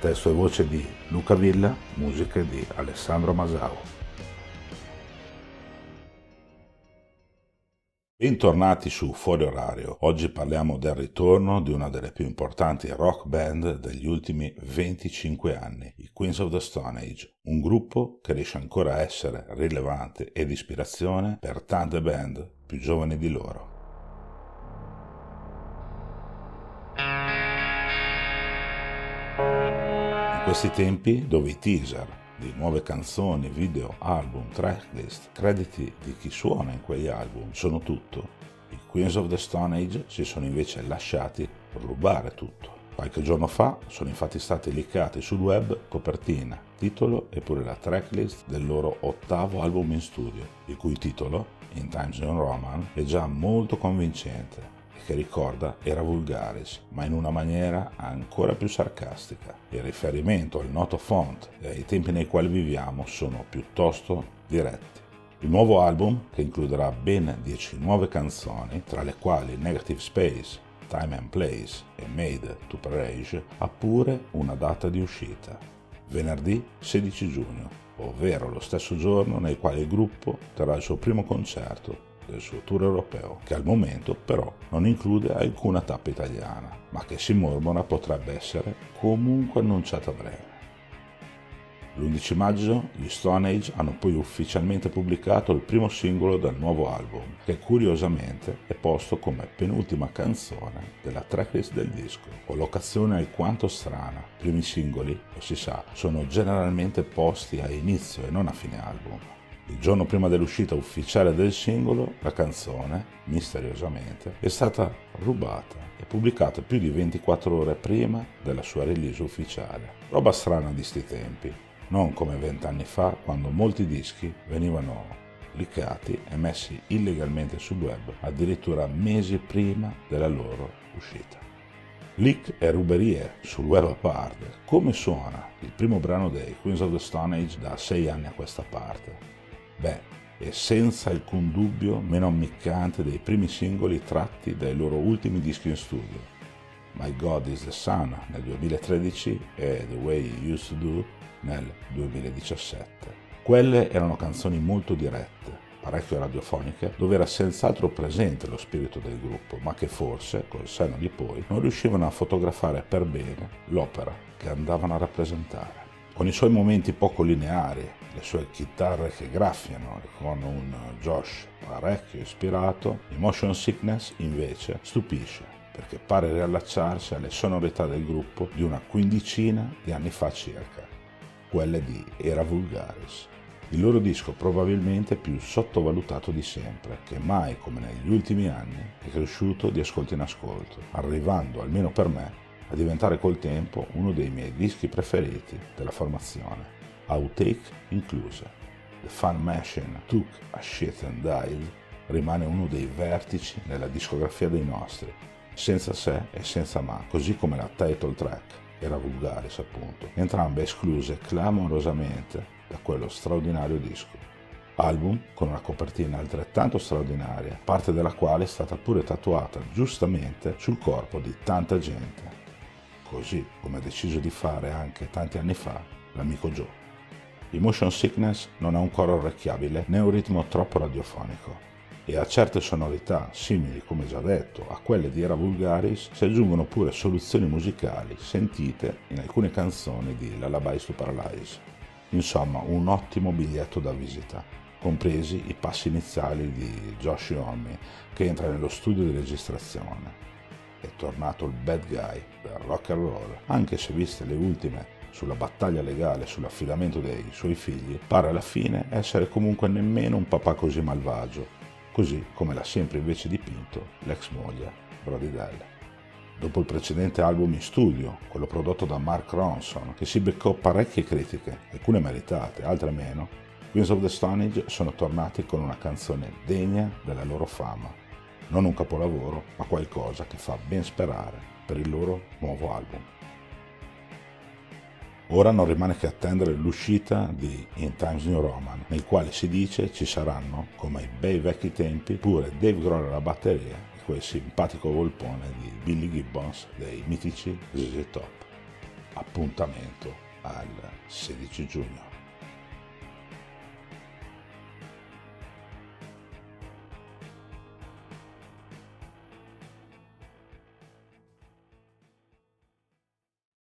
Testo e voce di Luca Villa, musiche di Alessandro Masao. Bentornati su Fuori Orario. Oggi parliamo del ritorno di una delle più importanti rock band degli ultimi 25 anni, i Queens of the Stone Age, un gruppo che riesce ancora a essere rilevante ed ispirazione per tante band più giovani di loro. Questi tempi, dove i teaser di nuove canzoni, video, album, tracklist, crediti di chi suona in quegli album sono tutto, i Queens of the Stone Age si sono invece lasciati rubare tutto. Qualche giorno fa sono infatti stati leakati sul web copertina, titolo e pure la tracklist del loro ottavo album in studio, il cui titolo, In Times New Roman, è già molto convincente che ricorda era Vulgaris, ma in una maniera ancora più sarcastica. Il riferimento al noto font e ai tempi nei quali viviamo sono piuttosto diretti. Il nuovo album, che includerà ben 10 nuove canzoni, tra le quali Negative Space, Time and Place e Made to Parage, ha pure una data di uscita. Venerdì 16 giugno, ovvero lo stesso giorno nel quale il gruppo terrà il suo primo concerto del suo tour europeo, che al momento però non include alcuna tappa italiana, ma che si mormora potrebbe essere comunque annunciata a breve. L'11 maggio gli Stone Age hanno poi ufficialmente pubblicato il primo singolo del nuovo album, che curiosamente è posto come penultima canzone della tracklist del disco, collocazione alquanto strana. I primi singoli, lo si sa, sono generalmente posti a inizio e non a fine album. Il giorno prima dell'uscita ufficiale del singolo, la canzone, misteriosamente, è stata rubata e pubblicata più di 24 ore prima della sua release ufficiale. Roba strana di sti tempi, non come vent'anni fa quando molti dischi venivano leakati e messi illegalmente sul web addirittura mesi prima della loro uscita. Leak e ruberie sul web a parte. Come suona il primo brano dei Queens of the Stone Age da sei anni a questa parte? Beh, è senza alcun dubbio meno ammiccante dei primi singoli tratti dai loro ultimi dischi in studio. My God is the Sun nel 2013 e The Way You Used to Do nel 2017. Quelle erano canzoni molto dirette, parecchio radiofoniche, dove era senz'altro presente lo spirito del gruppo, ma che forse, col senno di poi, non riuscivano a fotografare per bene l'opera che andavano a rappresentare. Con i suoi momenti poco lineari, le sue chitarre che graffiano con un Josh parecchio ispirato, il Motion Sickness invece stupisce perché pare riallacciarsi alle sonorità del gruppo di una quindicina di anni fa circa, quelle di Era Vulgaris. Il loro disco probabilmente più sottovalutato di sempre, che mai come negli ultimi anni è cresciuto di ascolto in ascolto, arrivando, almeno per me, a diventare col tempo uno dei miei dischi preferiti della formazione outtake incluse. The Fun Machine Took a Shit and Died rimane uno dei vertici nella discografia dei nostri, senza se e senza ma, così come la title track, era Vulgaris appunto, entrambe escluse clamorosamente da quello straordinario disco. Album con una copertina altrettanto straordinaria, parte della quale è stata pure tatuata giustamente sul corpo di tanta gente, così come ha deciso di fare anche tanti anni fa l'amico Joe. Il motion sickness non ha un coro orecchiabile né un ritmo troppo radiofonico e a certe sonorità, simili come già detto a quelle di Era Vulgaris, si aggiungono pure soluzioni musicali sentite in alcune canzoni di Lullabies to Paralyze. Insomma, un ottimo biglietto da visita, compresi i passi iniziali di Josh Homme che entra nello studio di registrazione. È tornato il bad guy del rock and roll, anche se viste le ultime sulla battaglia legale sull'affidamento dei suoi figli, pare alla fine essere comunque nemmeno un papà così malvagio, così come l'ha sempre invece dipinto l'ex moglie Brody Dell. dopo il precedente album in studio, quello prodotto da Mark Ronson, che si beccò parecchie critiche, alcune meritate, altre meno, Queens of the Stone Age sono tornati con una canzone degna della loro fama. Non un capolavoro, ma qualcosa che fa ben sperare per il loro nuovo album. Ora non rimane che attendere l'uscita di In Times New Roman, nel quale si dice ci saranno, come ai bei vecchi tempi, pure Dave Grohl alla batteria e quel simpatico volpone di Billy Gibbons dei mitici ZZ Top. Appuntamento al 16 giugno.